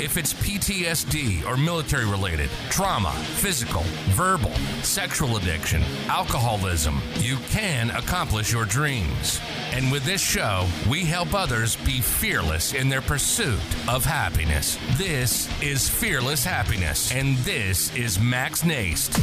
If it's PTSD or military related, trauma, physical, verbal, sexual addiction, alcoholism, you can accomplish your dreams. And with this show, we help others be fearless in their pursuit of happiness. This is Fearless Happiness, and this is Max Nast.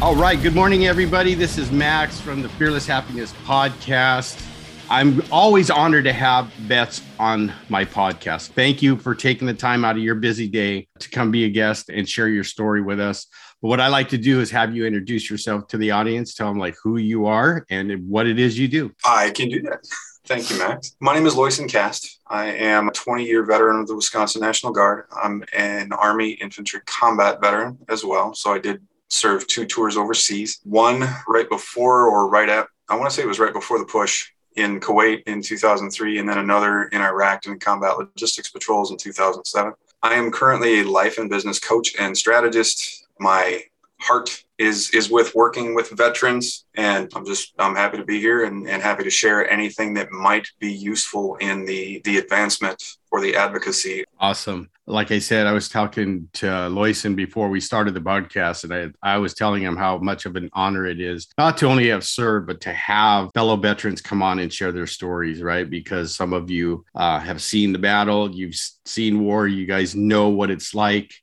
All right. Good morning, everybody. This is Max from the Fearless Happiness Podcast. I'm always honored to have Bets on my podcast. Thank you for taking the time out of your busy day to come be a guest and share your story with us. But what I like to do is have you introduce yourself to the audience, tell them like who you are and what it is you do. I can do that. Thank you, Max. My name is Loyson Cast. I am a 20 year veteran of the Wisconsin National Guard. I'm an Army infantry combat veteran as well. So I did serve two tours overseas, one right before or right at, I want to say it was right before the push in Kuwait in 2003, and then another in Iraq doing combat logistics patrols in 2007. I am currently a life and business coach and strategist. My heart is is with working with veterans and i'm just i'm happy to be here and, and happy to share anything that might be useful in the the advancement or the advocacy. Awesome. Like i said i was talking to loyson before we started the podcast and I, I was telling him how much of an honor it is not to only have served but to have fellow veterans come on and share their stories right? Because some of you uh, have seen the battle you've seen war you guys know what it's like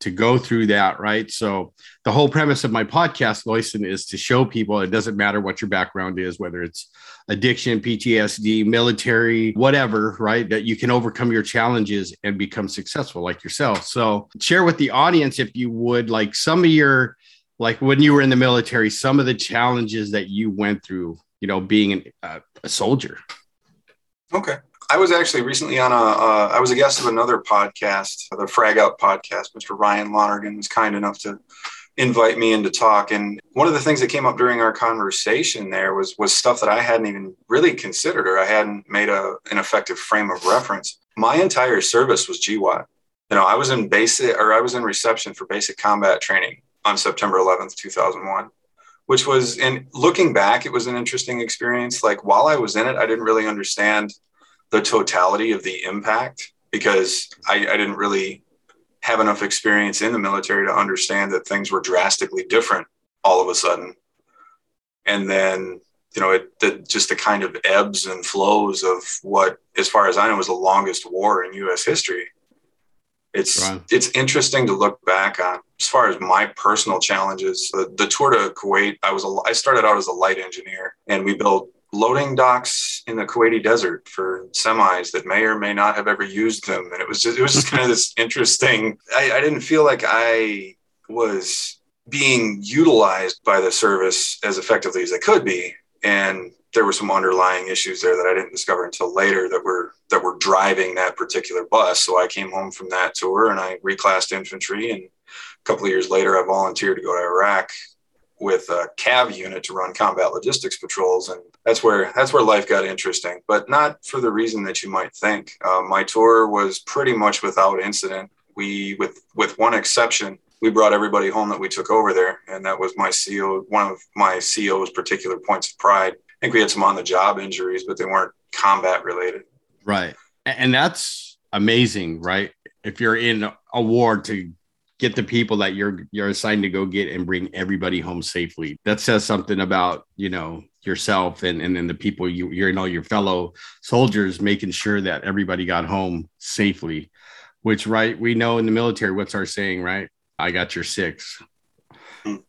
to go through that, right? So the whole premise of my podcast, Loyson, is to show people it doesn't matter what your background is, whether it's addiction, PTSD, military, whatever, right? That you can overcome your challenges and become successful like yourself. So share with the audience, if you would, like some of your, like when you were in the military, some of the challenges that you went through, you know, being an, uh, a soldier. Okay. I was actually recently on a. Uh, I was a guest of another podcast, the Frag Out podcast. Mr. Ryan Lonergan was kind enough to invite me in to talk. And one of the things that came up during our conversation there was was stuff that I hadn't even really considered or I hadn't made a, an effective frame of reference. My entire service was GWOT. You know, I was in basic or I was in reception for basic combat training on September 11th, 2001 which was in looking back it was an interesting experience like while i was in it i didn't really understand the totality of the impact because I, I didn't really have enough experience in the military to understand that things were drastically different all of a sudden. And then, you know, it the, just the kind of ebbs and flows of what, as far as I know, was the longest war in U.S. history. It's right. it's interesting to look back on. As far as my personal challenges, the, the tour to Kuwait, I was a, I started out as a light engineer, and we built loading docks in the Kuwaiti desert for semis that may or may not have ever used them. And it was just, it was just kind of this interesting, I, I didn't feel like I was being utilized by the service as effectively as I could be. And there were some underlying issues there that I didn't discover until later that were that were driving that particular bus. So I came home from that tour and I reclassed infantry and a couple of years later I volunteered to go to Iraq with a cav unit to run combat logistics patrols and that's where that's where life got interesting but not for the reason that you might think. Uh, my tour was pretty much without incident. We with with one exception we brought everybody home that we took over there and that was my co one of my co's particular points of pride. I think we had some on the job injuries but they weren't combat related. Right. And that's amazing right? If you're in a war to get the people that you're you're assigned to go get and bring everybody home safely. That says something about you know yourself and and then the people you you know your fellow soldiers making sure that everybody got home safely. Which right we know in the military what's our saying right? I got your 6 Hmm.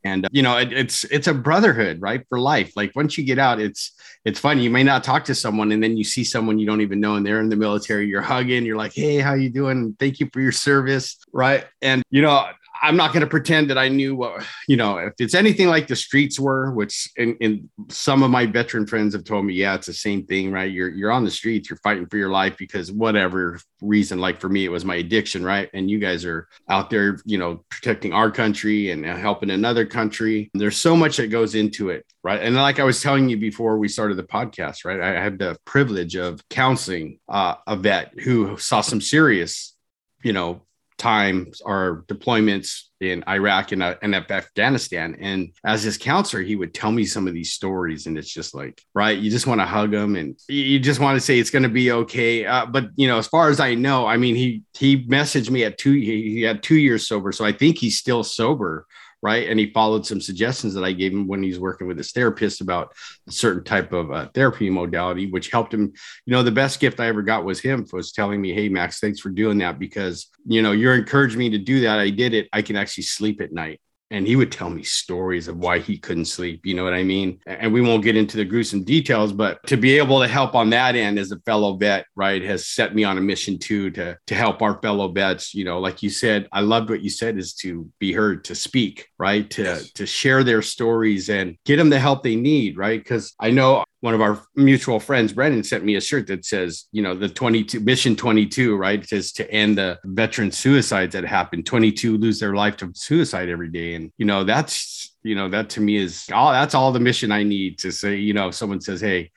And you know, it, it's it's a brotherhood, right, for life. Like once you get out, it's it's funny. You may not talk to someone, and then you see someone you don't even know, and they're in the military. You're hugging. You're like, "Hey, how you doing? Thank you for your service." Right? And you know, I'm not going to pretend that I knew what, you know, if it's anything like the streets were, which in, some of my veteran friends have told me, yeah, it's the same thing, right? You're, you're on the streets, you're fighting for your life because whatever reason, like for me, it was my addiction, right? And you guys are out there, you know, protecting our country and helping another country. There's so much that goes into it, right? And like I was telling you before we started the podcast, right? I had the privilege of counseling uh, a vet who saw some serious, you know, times our deployments in Iraq and, uh, and Afghanistan. And as his counselor, he would tell me some of these stories, and it's just like, right, you just want to hug him, and you just want to say it's going to be okay. Uh, but you know, as far as I know, I mean, he he messaged me at two. He had two years sober, so I think he's still sober right? And he followed some suggestions that I gave him when he's working with his therapist about a certain type of uh, therapy modality, which helped him. You know, the best gift I ever got was him was telling me, "Hey, Max, thanks for doing that because you know you're encouraging me to do that. I did it. I can actually sleep at night." And he would tell me stories of why he couldn't sleep. You know what I mean? And we won't get into the gruesome details, but to be able to help on that end as a fellow vet, right, has set me on a mission too to to help our fellow vets. You know, like you said, I loved what you said is to be heard, to speak, right, to yes. to share their stories and get them the help they need, right? Because I know one of our mutual friends, Brendan, sent me a shirt that says, you know, the 22 mission 22, right? It says to end the veteran suicides that happen. 22 lose their life to suicide every day. And, you know, that's, you know, that to me is all that's all the mission I need to say, you know, if someone says, Hey,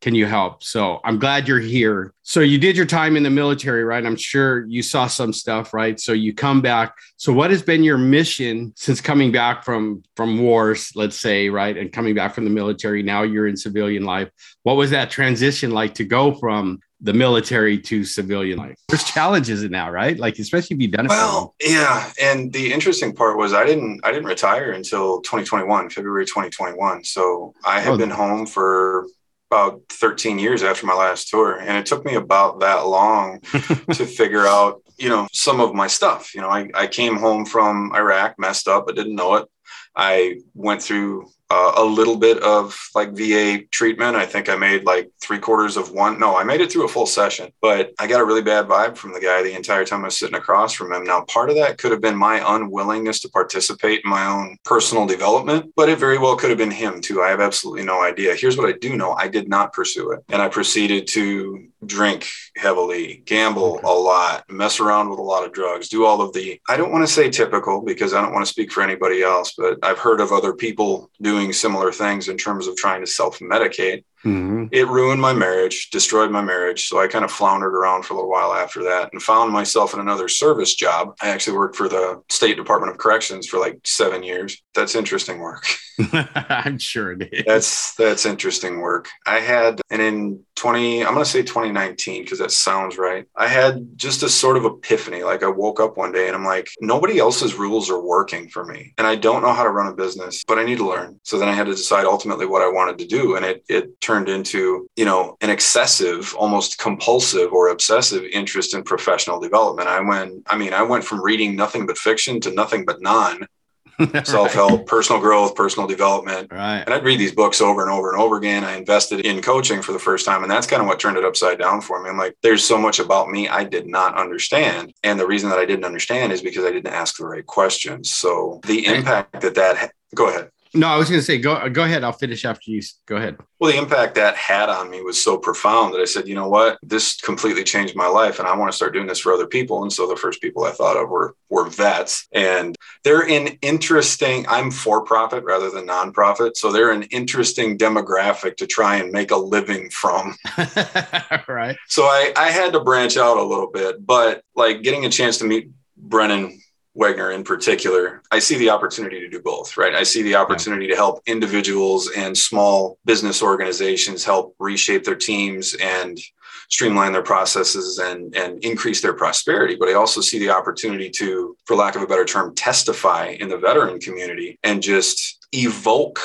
can you help? So I'm glad you're here. So you did your time in the military, right? I'm sure you saw some stuff, right? So you come back. So what has been your mission since coming back from from wars, let's say, right? And coming back from the military, now you're in civilian life. What was that transition like to go from the military to civilian life? There's challenges in that, right? Like especially if you've done it. Well, yeah. And the interesting part was I didn't I didn't retire until 2021, February 2021. So I had oh, been home for about 13 years after my last tour and it took me about that long to figure out you know some of my stuff. You know I, I came home from iraq messed up but didn't know it. I went through uh, a little bit of like VA treatment. I think I made like three quarters of one. No, I made it through a full session, but I got a really bad vibe from the guy the entire time I was sitting across from him. Now, part of that could have been my unwillingness to participate in my own personal development, but it very well could have been him too. I have absolutely no idea. Here's what I do know I did not pursue it. And I proceeded to drink heavily, gamble a lot, mess around with a lot of drugs, do all of the, I don't want to say typical because I don't want to speak for anybody else, but I've heard of other people doing similar things in terms of trying to self medicate. Mm-hmm. It ruined my marriage, destroyed my marriage. So I kind of floundered around for a little while after that and found myself in another service job. I actually worked for the State Department of Corrections for like seven years. That's interesting work. I'm sure it is. That's that's interesting work. I had and in 20, I'm gonna say 2019 because that sounds right. I had just a sort of epiphany. Like I woke up one day and I'm like, nobody else's rules are working for me. And I don't know how to run a business, but I need to learn. So then I had to decide ultimately what I wanted to do. And it it turned into, you know, an excessive, almost compulsive or obsessive interest in professional development. I went, I mean, I went from reading nothing but fiction to nothing but non self-help right. personal growth personal development. Right. And i'd read these books over and over and over again. I invested in coaching for the first time and that's kind of what turned it upside down for me. I'm like there's so much about me i did not understand. And the reason that i didn't understand is because i didn't ask the right questions. So the impact that that go ahead no, I was going to say, go go ahead. I'll finish after you. Go ahead. Well, the impact that had on me was so profound that I said, you know what, this completely changed my life, and I want to start doing this for other people. And so the first people I thought of were were vets, and they're an interesting. I'm for profit rather than nonprofit, so they're an interesting demographic to try and make a living from. right. So I I had to branch out a little bit, but like getting a chance to meet Brennan Wagner in particular, I see the opportunity to do both, right? I see the opportunity yeah. to help individuals and small business organizations help reshape their teams and streamline their processes and, and increase their prosperity. But I also see the opportunity to, for lack of a better term, testify in the veteran community and just evoke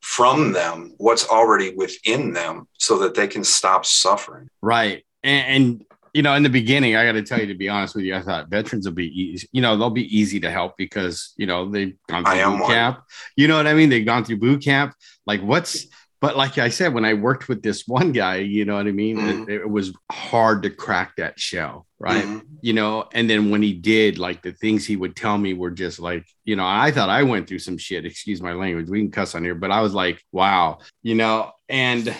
from them what's already within them so that they can stop suffering. Right. And, and you know, in the beginning, I got to tell you, to be honest with you, I thought veterans will be easy. You know, they'll be easy to help because you know they've gone through boot one. camp. You know what I mean? They've gone through boot camp. Like, what's but like I said, when I worked with this one guy, you know what I mean? Mm-hmm. It, it, was hard to crack that shell, right? Mm-hmm. You know, and then when he did, like the things he would tell me were just like, you know, I thought I went through some shit. Excuse my language. We can cuss on here, but I was like, wow, you know, and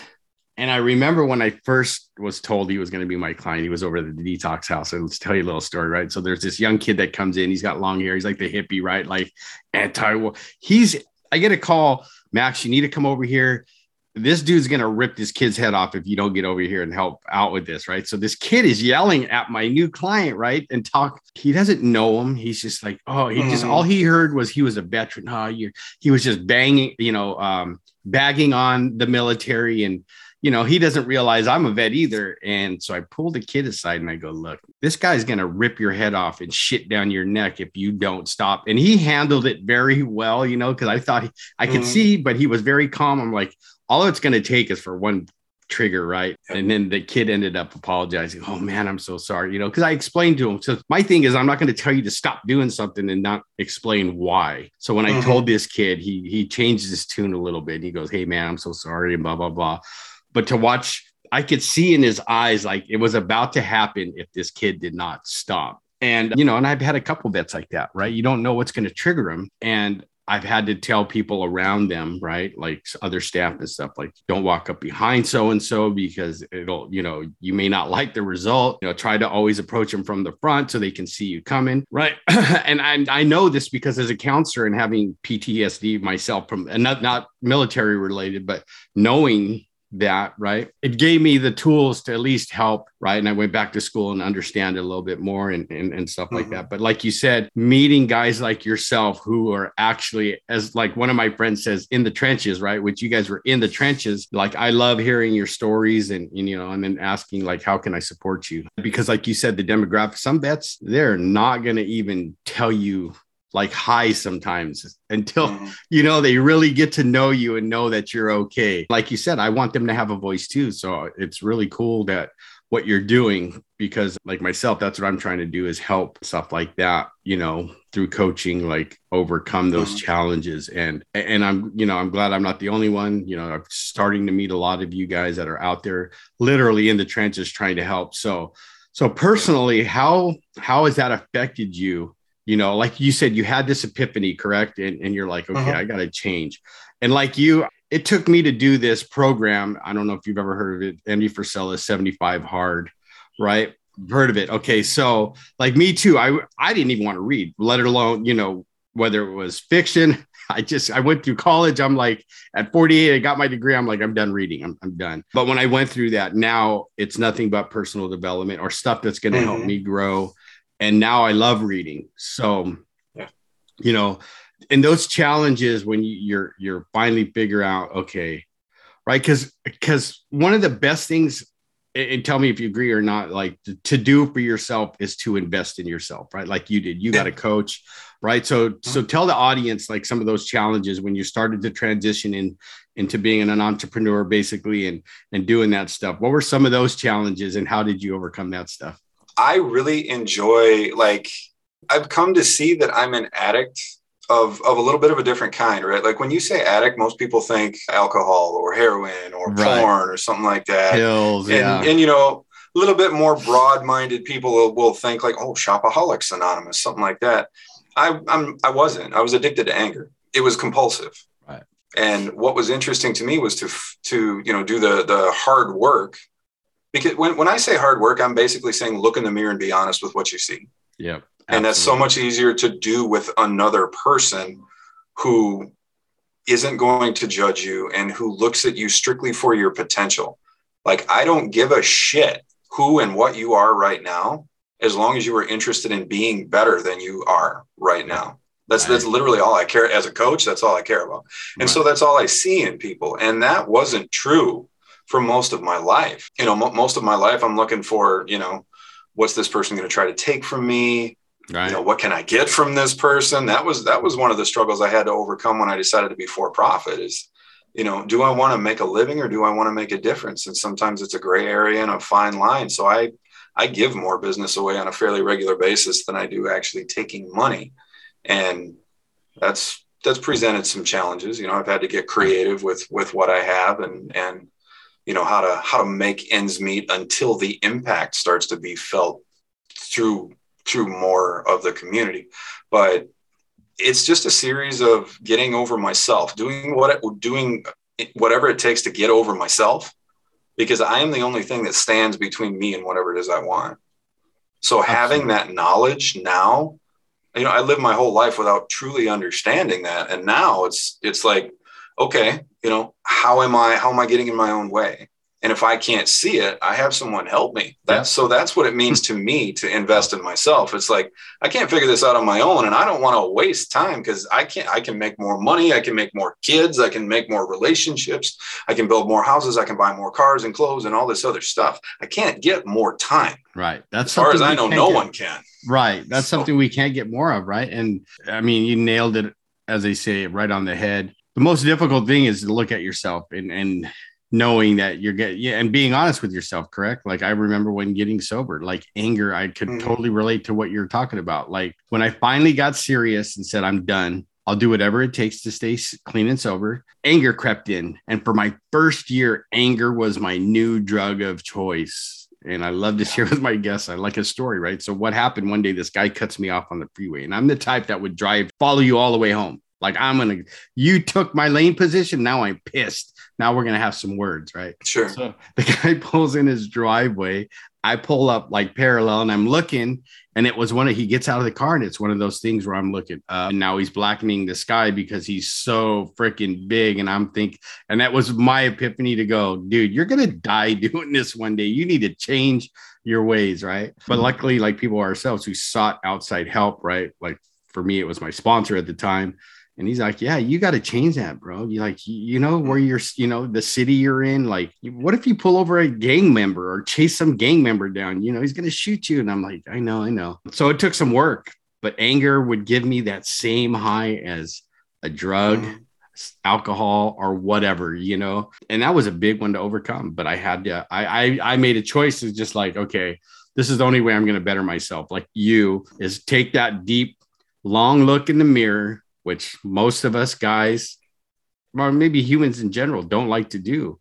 and I remember when I first was told he was going to be my client, he was over at the detox house. And let's tell you a little story, right? So there's this young kid that comes in, he's got long hair, he's like the hippie, right? Like anti war. He's, I get a call, Max, you need to come over here. This dude's going to rip this kid's head off if you don't get over here and help out with this, right? So this kid is yelling at my new client, right? And talk, he doesn't know him. He's just like, oh, he mm. just, all he heard was he was a veteran. Oh, you he was just banging, you know, um, bagging on the military and, you know, he doesn't realize I'm a vet either. And so I pull the kid aside and I go, look, this guy's going to rip your head off and shit down your neck if you don't stop. And he handled it very well, you know, because I thought he, I could mm-hmm. see, but he was very calm. I'm like, all it's going to take is for one trigger, right? And then the kid ended up apologizing. Oh man, I'm so sorry, you know, because I explained to him. So my thing is, I'm not going to tell you to stop doing something and not explain why. So when mm-hmm. I told this kid, he he changed his tune a little bit. He goes, "Hey man, I'm so sorry," and blah blah blah but to watch, I could see in his eyes like it was about to happen if this kid did not stop. And, you know, and I've had a couple bets like that, right? You don't know what's going to trigger him. And I've had to tell people around them, right? Like other staff and stuff, like don't walk up behind so and so because it'll, you know, you may not like the result. You know, try to always approach them from the front so they can see you coming, right? and I, I know this because as a counselor and having PTSD myself from, and not not military related, but knowing that right? It gave me the tools to at least help right? And i went back to school and understand it a little bit more and, and, and stuff mm-hmm. like that. But like you said meeting guys like yourself who are actually as like one of my friends says in the trenches right? Which you guys were in the trenches. Like i love hearing your stories and, and you know and then asking like how can i support you? Because like you said the demographic some vets they're not going to even tell you like high sometimes until mm-hmm. you know they really get to know you and know that you're okay. Like you said i want them to have a voice too. So it's really cool that what you're doing because like myself that's what i'm trying to do is help stuff like that you know through coaching like overcome those mm-hmm. challenges. And and i'm you know i'm glad i'm not the only one. You know i'm starting to meet a lot of you guys that are out there literally in the trenches trying to help. So so personally how how has that affected you you know like you said you had this epiphany correct? And, and you're like okay uh-huh. i gotta change. And like you it took me to do this program. I don't know if you've ever heard of it andy frisella 75 hard right? Heard of it. Okay so like me too. I i didn't even want to read let alone you know whether it was fiction. I just i went through college. I'm like at 48 i got my degree. I'm like i'm done reading. I'm, I'm done. But when i went through that now it's nothing but personal development or stuff that's going to mm-hmm. help me grow and now I love reading. So, yeah. you know, and those challenges when you, you're you're finally figure out okay, right? Because because one of the best things, and tell me if you agree or not, like to, to do for yourself is to invest in yourself, right? Like you did, you got a coach, right? So mm-hmm. so tell the audience like some of those challenges when you started to transition in into being an entrepreneur basically and and doing that stuff. What were some of those challenges and how did you overcome that stuff? I really enjoy like I've come to see that I'm an addict of of a little bit of a different kind, right? Like when you say addict, most people think alcohol or heroin or right. porn or something like that. Pills, and, yeah. and you know, a little bit more broad-minded people will, will think like, oh, shopaholics anonymous, something like that. I I'm I wasn't. I was addicted to anger. It was compulsive. Right. And what was interesting to me was to to you know do the the hard work because when, when I say hard work, I'm basically saying look in the mirror and be honest with what you see. Yeah. And that's so much easier to do with another person who isn't going to judge you and who looks at you strictly for your potential. Like, I don't give a shit who and what you are right now, as long as you are interested in being better than you are right now. That's right. that's literally all I care as a coach. That's all I care about. And right. so that's all I see in people. And that wasn't true for most of my life. You know, most of my life, I'm looking for, you know, what's this person going to try to take from me? Right. You know, what can I get from this person? That was that was one of the struggles I had to overcome when I decided to be for profit. Is you know, do I want to make a living or do I want to make a difference? And sometimes it's a gray area and a fine line. So I I give more business away on a fairly regular basis than I do actually taking money. And that's that's presented some challenges. You know, I've had to get creative with with what I have and and you know how to how to make ends meet until the impact starts to be felt through through more of the community. But it's just a series of getting over myself, doing what it, doing whatever it takes to get over myself, because I am the only thing that stands between me and whatever it is I want. So having that knowledge now, you know, I lived my whole life without truly understanding that, and now it's it's like, okay, you know, how am I how am I getting in my own way? And if I can't see it, I have someone help me. That's yeah. so that's what it means to me to invest in myself. It's like I can't figure this out on my own and I don't want to waste time because I can't I can make more money, I can make more kids, I can make more relationships, I can build more houses, I can buy more cars and clothes and all this other stuff. I can't get more time. Right. That's as far as I know, no get. one can. Right. That's so. something we can't get more of, right? And I mean, you nailed it as they say right on the head. The most difficult thing is to look at yourself and and knowing that you're getting yeah and being honest with yourself correct? Like i remember when getting sober like anger i could mm-hmm. totally relate to what you're talking about. Like when i finally got serious and said i'm done. I'll do whatever it takes to stay clean and sober anger crept in. And for my first year anger was my new drug of choice. And i love to share with my guests i like a story right? So what happened one day this guy cuts me off on the freeway. And i'm the type that would drive follow you all the way home like i'm gonna you took my lane position now i'm pissed now we're gonna have some words, right? Sure. So the guy pulls in his driveway. I pull up like parallel and I'm looking, and it was one of he gets out of the car, and it's one of those things where I'm looking. Uh, and now he's blackening the sky because he's so freaking big, and I'm thinking, and that was my epiphany to go, dude, you're gonna die doing this one day. You need to change your ways, right? But luckily, like people ourselves who sought outside help, right? Like for me, it was my sponsor at the time and he's like, yeah, you got to change that, bro. You like, you know, where you're, you know, the city you're in. Like, what if you pull over a gang member or chase some gang member down? You know, he's going to shoot you. And I'm like, I know, I know. So it took some work, but anger would give me that same high as a drug, mm-hmm. alcohol, or whatever, you know. And that was a big one to overcome. But I had to, I, I, I made a choice. Is just like, okay, this is the only way I'm going to better myself. Like you is take that deep, long look in the mirror which most of us guys, or maybe humans in general, don't like to do,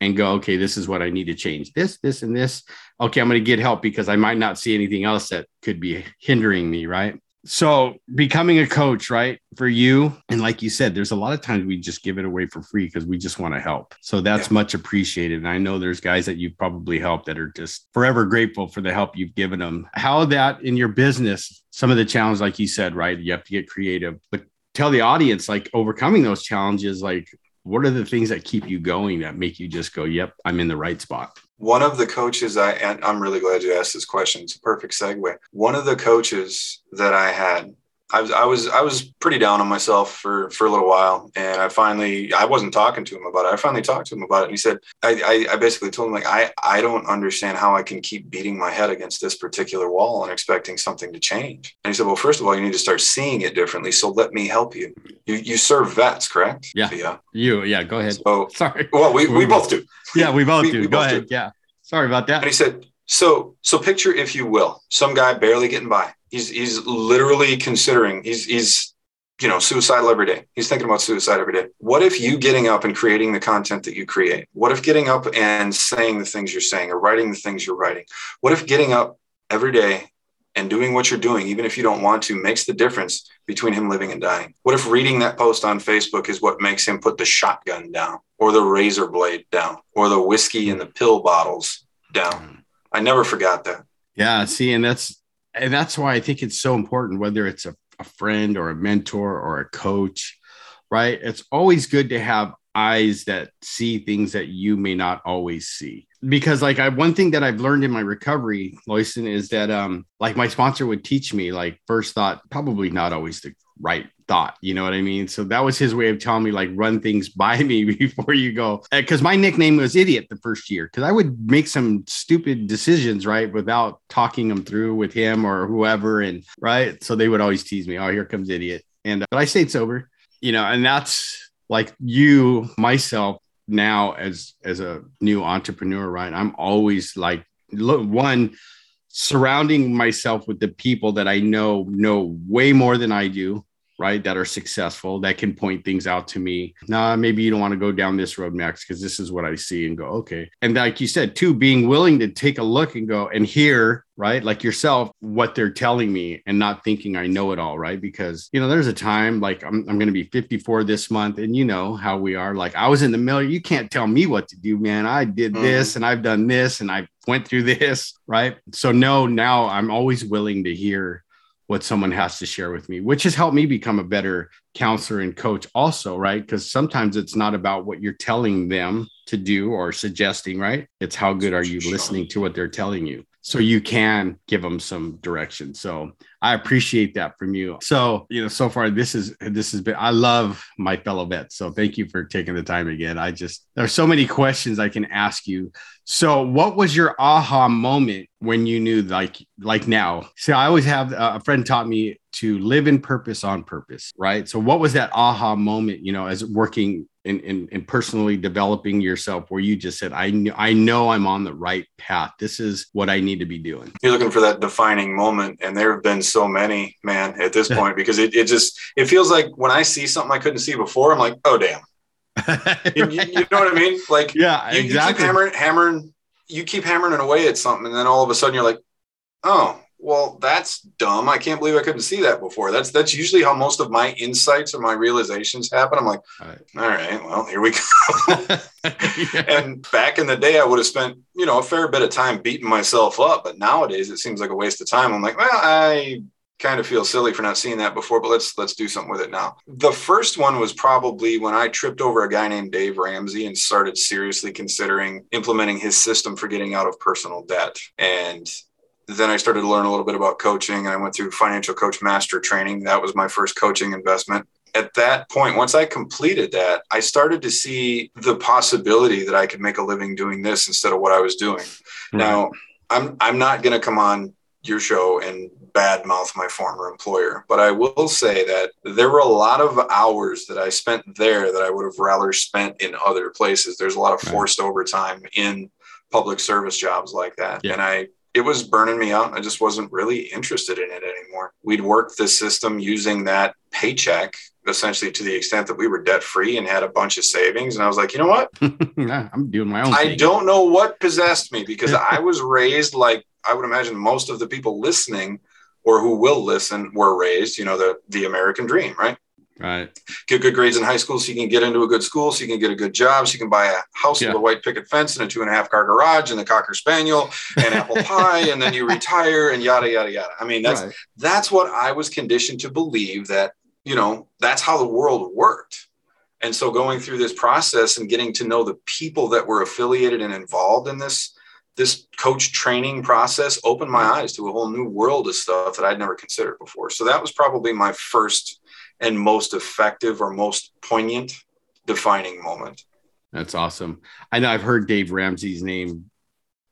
and go, okay, this is what I need to change this, this, and this. Okay, I'm going to get help because I might not see anything else that could be hindering me, right? So, becoming a coach, right, for you, and like you said, there's a lot of times we just give it away for free because we just want to help. So, that's yeah. much appreciated. And I know there's guys that you've probably helped that are just forever grateful for the help you've given them. How that in your business, some of the challenges, like you said, right, you have to get creative, but tell the audience like overcoming those challenges like what are the things that keep you going that make you just go yep i'm in the right spot one of the coaches i and i'm really glad you asked this question. It's a perfect segue. One of the coaches that i had I was I was I was pretty down on myself for for a little while, and I finally I wasn't talking to him about it. I finally talked to him about it, and he said I I, I basically told him like I I don't understand how I can keep beating my head against this particular wall and expecting something to change. And he said, well, first of all, you need to start seeing it differently. So let me help you. You you serve vets, correct? Yeah. Yeah. You yeah. Go ahead. So sorry. Well, we we both do. Yeah, we both we, do. We go both ahead. Do. Yeah. Sorry about that. And he said, so so picture if you will, some guy barely getting by. He's he's literally considering he's he's you know suicidal every day. He's thinking about suicide every day. What if you getting up and creating the content that you create? What if getting up and saying the things you're saying or writing the things you're writing? What if getting up every day and doing what you're doing even if you don't want to makes the difference between him living and dying? What if reading that post on facebook is what makes him put the shotgun down or the razor blade down or the whiskey and the pill bottles down i never forgot that yeah see and that's and that's why I think it's so important, whether it's a, a friend or a mentor or a coach, right? It's always good to have eyes that see things that you may not always see because like i one thing that i've learned in my recovery loyson is that um like my sponsor would teach me like first thought probably not always the right thought. You know what I mean? So that was his way of telling me, like, run things by me before you go. Because my nickname was Idiot the first year, because I would make some stupid decisions, right, without talking them through with him or whoever. And right. So they would always tease me, oh, here comes Idiot. And, uh, but I stayed sober, you know, and that's like you, myself, now as as a new entrepreneur right i'm always like look one surrounding myself with the people that I know know way more than I do right that are successful that can point things out to me. Nah maybe you don't want to go down this road max because this is what i see and go okay. And like you said too being willing to take a look and go and hear right like yourself what they're telling me and not thinking i know it all right? Because you know there's a time like i'm, I'm going to be 54 this month and you know how we are. Like i was in the middle you can't tell me what to do man. I did mm. this and i've done this and i went through this right? So no now i'm always willing to hear what someone has to share with me, which has helped me become a better counselor and coach, also, right? Because sometimes it's not about what you're telling them to do or suggesting, right? It's how good are you listening to what they're telling you so you can give them some direction. So I appreciate that from you. So, you know, so far this is this has been I love my fellow vets. So thank you for taking the time again. I just there's so many questions I can ask you. So, what was your aha moment when you knew like like now? So I always have uh, a friend taught me to live in purpose on purpose, right? So what was that aha moment, you know, as working in, in, in personally developing yourself where you just said, I, kn- I know I'm on the right path. This is what I need to be doing. You're looking for that defining moment. And there have been so many, man, at this point, because it, it just, it feels like when I see something I couldn't see before, I'm like, oh, damn. you, you, you, know what I mean? Like, yeah, you, exactly. You keep hammering, hammering, you keep hammering away at something. And then all of a sudden you're like, oh, well, that's dumb. I can't believe I couldn't see that before. That's that's usually how most of my insights or my realizations happen. I'm like, all right, all right well, here we go. yeah. And back in the day, I would have spent you know a fair bit of time beating myself up, but nowadays it seems like a waste of time. I'm like, well, I kind of feel silly for not seeing that before, but let's let's do something with it now. The first one was probably when I tripped over a guy named Dave Ramsey and started seriously considering implementing his system for getting out of personal debt. And then I started to learn a little bit about coaching and I went through financial coach master training. That was my first coaching investment. At that point, once I completed that, I started to see the possibility that I could make a living doing this instead of what I was doing. Mm-hmm. Now, I'm I'm not going to come on your show and badmouth my former employer, but I will say that there were a lot of hours that I spent there that I would have rather spent in other places. There's a lot of forced right. overtime in public service jobs like that. Yeah. And I it was burning me out. I just wasn't really interested in it anymore. We'd worked the system using that paycheck essentially to the extent that we were debt free and had a bunch of savings. And I was like, you know what? I'm doing my own. I thing. don't know what possessed me because I was raised like I would imagine most of the people listening or who will listen were raised, you know, the the American dream, right? Right. Get good grades in high school so you can get into a good school, so you can get a good job, so you can buy a house yeah. with a white picket fence and a two and a half car garage and a cocker spaniel and apple pie, and then you retire and yada yada yada. I mean, that's right. that's what I was conditioned to believe that, you know, that's how the world worked. And so going through this process and getting to know the people that were affiliated and involved in this this coach training process opened my eyes to a whole new world of stuff that I'd never considered before. So that was probably my first and most effective or most poignant defining moment. That's awesome. I know I've heard Dave Ramsey's name,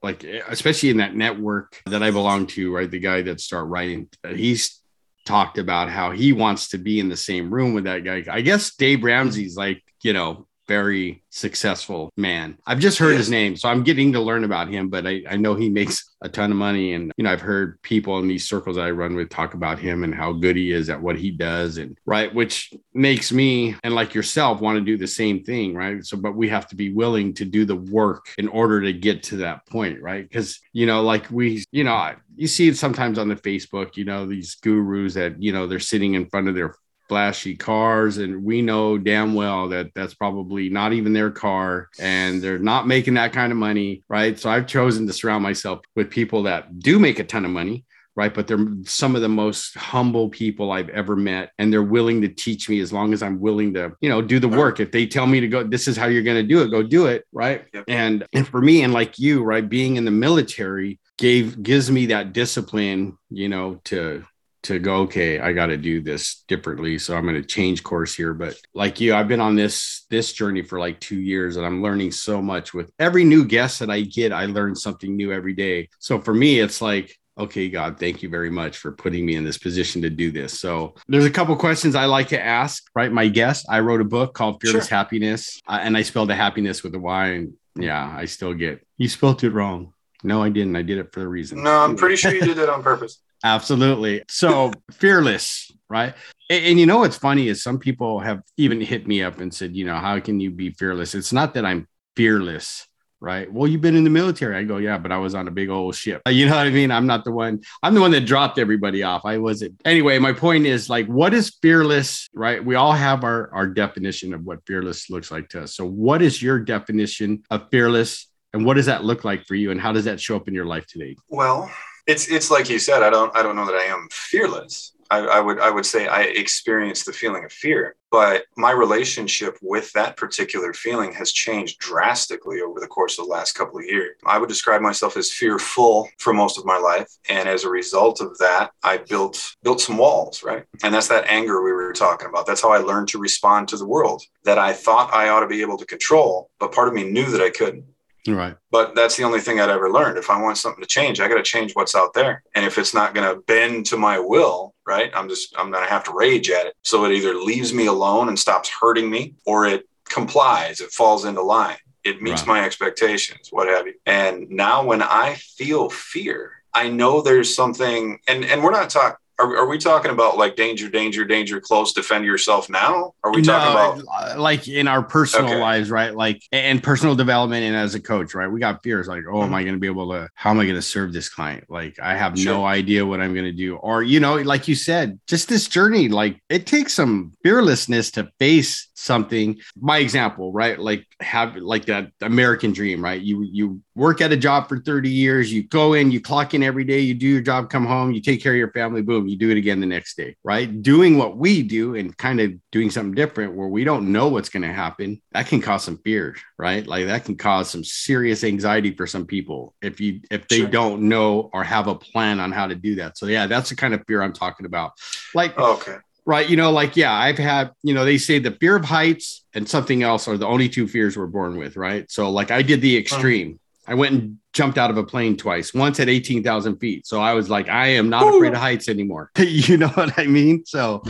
like especially in that network that I belong to, right? The guy that start writing, uh, he's talked about how he wants to be in the same room with that guy. I guess Dave Ramsey's like, you know, very successful man. I've just heard his name, so I'm getting to learn about him, but I, I know he makes a ton of money. And, you know, I've heard people in these circles I run with talk about him and how good he is at what he does. And right, which makes me and like yourself want to do the same thing. Right. So, but we have to be willing to do the work in order to get to that point. Right. Because, you know, like we, you know, you see it sometimes on the Facebook, you know, these gurus that, you know, they're sitting in front of their flashy cars and we know damn well that that's probably not even their car and they're not making that kind of money right? So i've chosen to surround myself with people that do make a ton of money right? But they're some of the most humble people i've ever met and they're willing to teach me as long as i'm willing to you know do the work. If they tell me to go this is how you're going to do it go do it right? Yep. and and for me and like you right being in the military gave gives me that discipline you know to to go okay i got to do this differently so i'm going to change course here but like you i've been on this this journey for like two years and i'm learning so much with every new guest that i get i learn something new every day so for me it's like okay god thank you very much for putting me in this position to do this so there's a couple questions i like to ask right my guest i wrote a book called fearless sure. happiness uh, and i spelled the happiness with a y and yeah i still get you spelled it wrong No, I didn't. I did it for a reason. No, I'm pretty sure you did it on purpose. Absolutely. So fearless, right? And, and, you know what's funny is some people have even hit me up and said, you know, how can you be fearless? It's not that I'm fearless, right? Well, you've been in the military. I go, yeah, but I was on a big old ship. You know what I mean? I'm not the one. I'm the one that dropped everybody off. I wasn't. Anyway, my point is like, what is fearless, right? We all have our our definition of what fearless looks like to us. So, what is your definition of fearless? And what does that look like for you? And how does that show up in your life today? Well, it's it's like you said. I don't I don't know that I am fearless. I, I, would I would say I experienced the feeling of fear, but my relationship with that particular feeling has changed drastically over the course of the last couple of years. I would describe myself as fearful for most of my life, and as a result of that, I built built some walls, right? And that's that anger we were talking about. That's how I learned to respond to the world that I thought I ought to be able to control, but part of me knew that I couldn't. Right. But that's the only thing I'd ever learned. If I want something to change, I got to change what's out there. And if it's not going to bend to my will, right, I'm just, I'm going to have to rage at it. So it either leaves me alone and stops hurting me or it complies, it falls into line, it meets right. my expectations, what have you. And now when I feel fear, I know there's something, and, and we're not talking, are, are we talking about like danger, danger, danger, close, defend yourself now? Are we no, talking about like in our personal okay. lives, right? Like and personal development and as a coach, right? We got fears like, oh, mm-hmm. am I going to be able to, how am I going to serve this client? Like, I have sure. no idea what I'm going to do. Or, you know, like you said, just this journey, like it takes some fearlessness to face something. My example, right? Like have like that American dream, right? You, you work at a job for 30 years, you go in, you clock in every day, you do your job, come home, you take care of your family, boom, you do it again the next day, right? Doing what we do and kind of doing something different where we don't know what's going to happen, that can cause some fear, right? Like that can cause some serious anxiety for some people if you if they sure. don't know or have a plan on how to do that. So yeah, that's the kind of fear I'm talking about. Like okay. Right, you know, like yeah, I've had, you know, they say the fear of heights and something else are the only two fears we're born with, right? So like I did the extreme. I went and jumped out of a plane twice, once at 18,000 feet. So I was like, I am not Ooh. afraid of heights anymore. you know what I mean? So,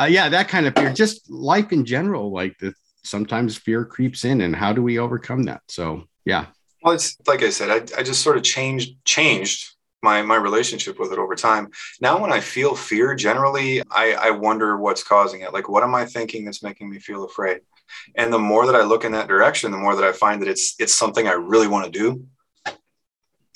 uh, yeah, that kind of fear, just life in general, like the sometimes fear creeps in and how do we overcome that? So, yeah. Well, it's like I said, I, I just sort of changed, changed my, my relationship with it over time. Now, when I feel fear, generally, I, I wonder what's causing it. Like, what am I thinking that's making me feel afraid? and the more that i look in that direction the more that i find that it's it's something i really want to do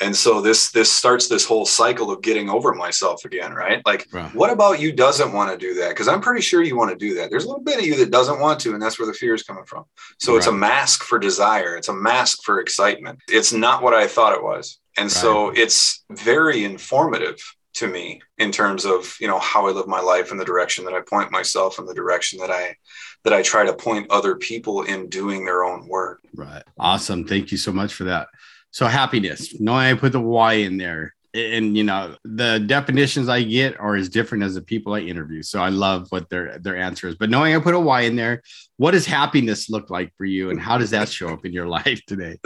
and so this this starts this whole cycle of getting over myself again right like right. what about you doesn't want to do that because i'm pretty sure you want to do that there's a little bit of you that doesn't want to and that's where the fear is coming from so right. it's a mask for desire it's a mask for excitement it's not what i thought it was and right. so it's very informative to me in terms of you know how i live my life and the direction that i point myself and the direction that i that I try to point other people in doing their own work. Right. Awesome. Thank you so much for that. So happiness. No, I put the why in there. And you know, the definitions I get are as different as the people I interview. So I love what their their answer is. But knowing I put a why in there, what does happiness look like for you and how does that show up in your life today?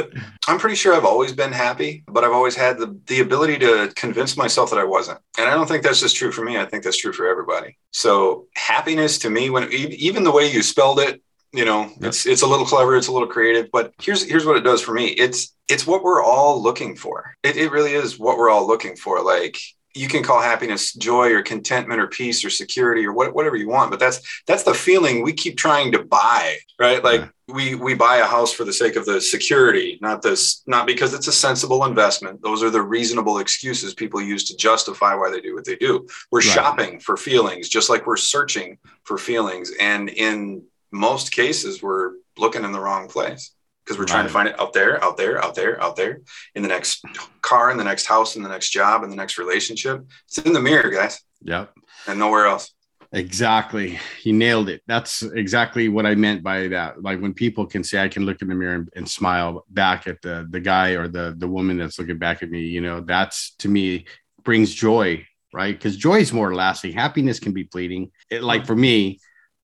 I'm pretty sure I've always been happy, but I've always had the, the ability to convince myself that I wasn't. And I don't think that's just true for me. I think that's true for everybody. So happiness to me, when even the way you spelled it, you know, yep. it's it's a little clever, it's a little creative, but here's here's what it does for me. It's it's what we're all looking for. It, it really is what we're all looking for. Like you can call happiness joy or contentment or peace or security or what, whatever you want but that's that's the feeling we keep trying to buy right? Like yeah. we we buy a house for the sake of the security not this not because it's a sensible investment. Those are the reasonable excuses people use to justify why they do what they do. We're right. shopping for feelings just like we're searching for feelings. And in most cases we're looking in the wrong place because we're trying right. to find it out there, out there, out there, out there in the next car, in the next house, in the next job, in the next relationship. It's in the mirror, guys. Yep. And nowhere else. Exactly. He nailed it. That's exactly what I meant by that. Like when people can say, I can look in the mirror and, and smile back at the, the guy or the, the woman that's looking back at me, you know, that's to me brings joy, right? Because joy is more lasting. Happiness can be fleeting. It, like mm. for me,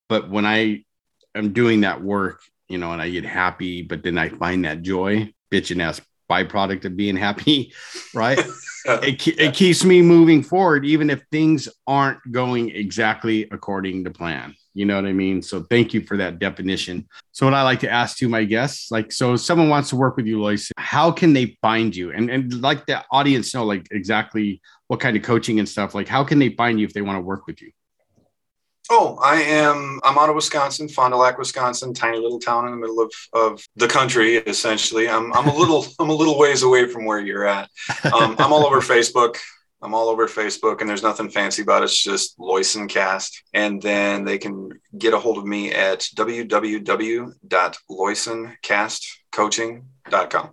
but when I am doing that work you know, and I get happy, but then I find that joy, bitching ass byproduct of being happy, right? it, it keeps me moving forward, even if things aren't going exactly according to plan. You know what I mean? So thank you for that definition. So what I like to ask to my guests, like, so if someone wants to work with you, Lois, how can they find you? And and like the audience know like exactly what kind of coaching and stuff. Like, how can they find you if they want to work with you? Oh, I am. I'm out of Wisconsin, Fond du Lac, Wisconsin, tiny little town in the middle of, of the country. Essentially, I'm, I'm a little I'm a little ways away from where you're at. Um, I'm all over Facebook. I'm all over Facebook, and there's nothing fancy about it. It's just Loyson Cast, and then they can get a hold of me at www.loysoncastcoaching.com.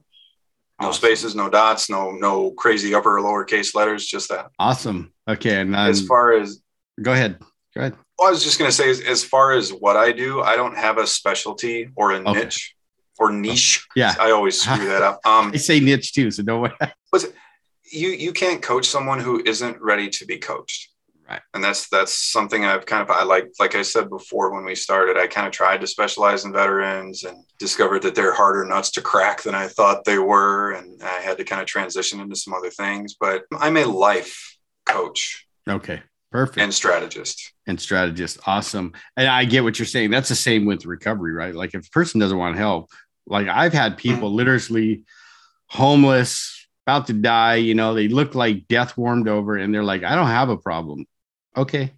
No awesome. spaces, no dots, no no crazy upper or lowercase letters, just that. Awesome. Okay, and then, as far as go ahead, go ahead. Well, I was just going to say, as, as, far as what I do, I don't have a specialty or a okay. niche or niche. Yeah, I always screw that up. Um, I say niche too, so don't worry. But you you can't coach someone who isn't ready to be coached. Right. And that's that's something I've kind of I like like I said before when we started, I kind of tried to specialize in veterans and discovered that they're harder nuts to crack than I thought they were. And I had to kind of transition into some other things. But I'm a life coach. Okay. Perfect. And strategist. And strategist. Awesome. And I get what you're saying. That's the same with recovery, right? Like if a person doesn't want help, like I've had people mm-hmm. literally homeless, about to die, you know, they look like death warmed over and they're like, I don't have a problem. Okay.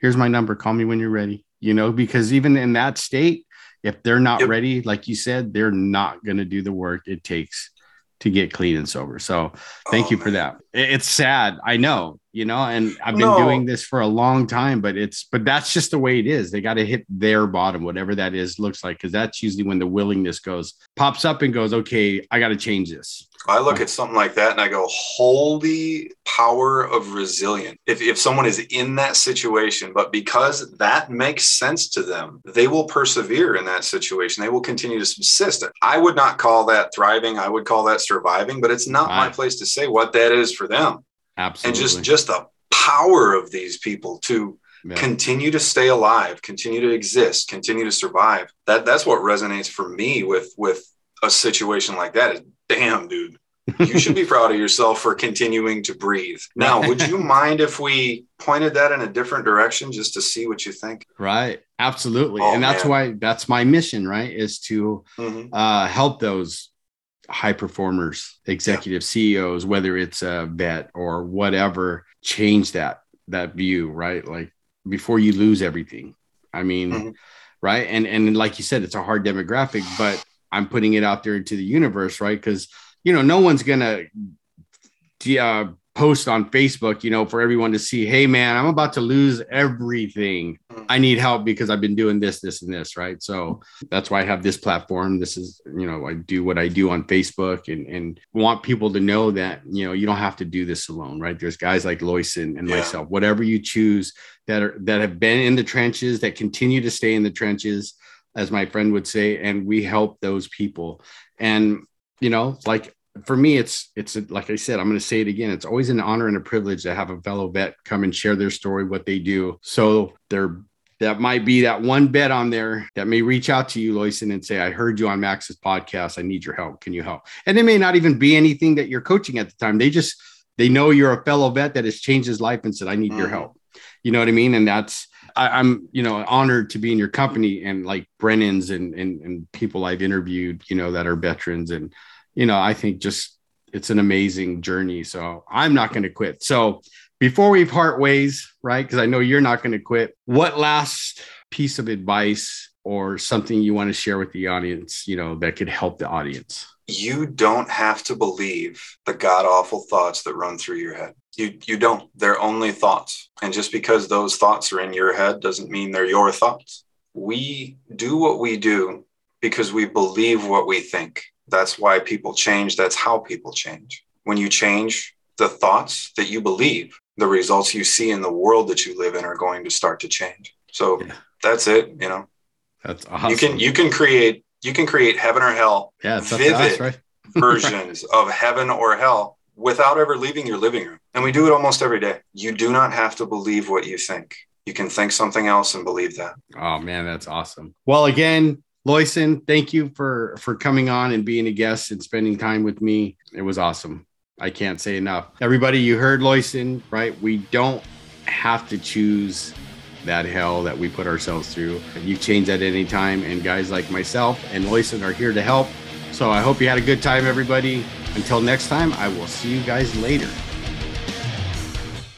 Here's my number. Call me when you're ready. You know, because even in that state, if they're not yep. ready, like you said, they're not going to do the work it takes to get clean and sober. So thank oh, you for man. that. It's sad. I know, you know, and I've been no. doing this for a long time, but it's, but that's just the way it is. They got to hit their bottom, whatever that is, looks like, because that's usually when the willingness goes, pops up and goes, okay, I got to change this. I look at something like that and I go, holy power of resilience. If, if someone is in that situation, but because that makes sense to them, they will persevere in that situation. They will continue to subsist. I would not call that thriving. I would call that surviving, but it's not right. my place to say what that is for them. Absolutely. And just, just the power of these people to yeah. continue to stay alive, continue to exist, continue to survive. That that's what resonates for me with with a situation like that is damn, dude, you should be proud of yourself for continuing to breathe. Now, would you mind if we pointed that in a different direction just to see what you think? Right. Absolutely. Oh, and that's man. why that's my mission, right? Is to mm-hmm. uh, help those high performers, executive yeah. CEOs, whether it's a vet or whatever, change that that view, right? Like before you lose everything. I mean, mm-hmm. right? And and like you said, it's a hard demographic, but I'm putting it out there into the universe, right? Because you know, no one's gonna uh, post on Facebook, you know, for everyone to see, hey man, I'm about to lose everything. Mm. I need help because I've been doing this, this, and this, right? So that's why I have this platform. This is, you know, I do what I do on Facebook and and want people to know that, you know, you don't have to do this alone, right? There's guys like Loyson and yeah. myself, whatever you choose that are that have been in the trenches, that continue to stay in the trenches, as my friend would say, and we help those people. And you know, like for me, it's it's like I said, I'm going to say it again. It's always an honor and a privilege to have a fellow vet come and share their story, what they do. So there, that might be that one vet on there that may reach out to you, Loyson, and say, "I heard you on Max's podcast. I need your help. Can you help?" And it may not even be anything that you're coaching at the time. They just they know you're a fellow vet that has changed his life and said, "I need mm-hmm. your help." You know what I mean? And that's I, am you know honored to be in your company and like Brennan's and, and and people I've interviewed, you know, that are veterans and you know, I think just it's an amazing journey. So I'm not going to quit. So before we part ways, right? Because I know you're not going to quit. What last piece of advice or something you want to share with the audience, you know, that could help the audience? You don't have to believe the god awful thoughts that run through your head. You you don't. They're only thoughts. And just because those thoughts are in your head doesn't mean they're your thoughts. We do what we do because we believe what we think. That's why people change. That's how people change. When you change the thoughts that you believe, the results you see in the world that you live in are going to start to change. So yeah. that's it, you know. That's awesome. You can you can create you can create heaven or hell yeah, vivid us, right? versions of heaven or hell without ever leaving your living room. And we do it almost every day. You do not have to believe what you think. You can think something else and believe that. Oh man, that's awesome. Well, again, Loyson, thank you for for coming on and being a guest and spending time with me. It was awesome. I can't say enough. Everybody, you heard Loyson, right? We don't have to choose that hell that we put ourselves through. You change that any time. And guys like myself and Loyson are here to help. So I hope you had a good time, everybody. Until next time, I will see you guys later.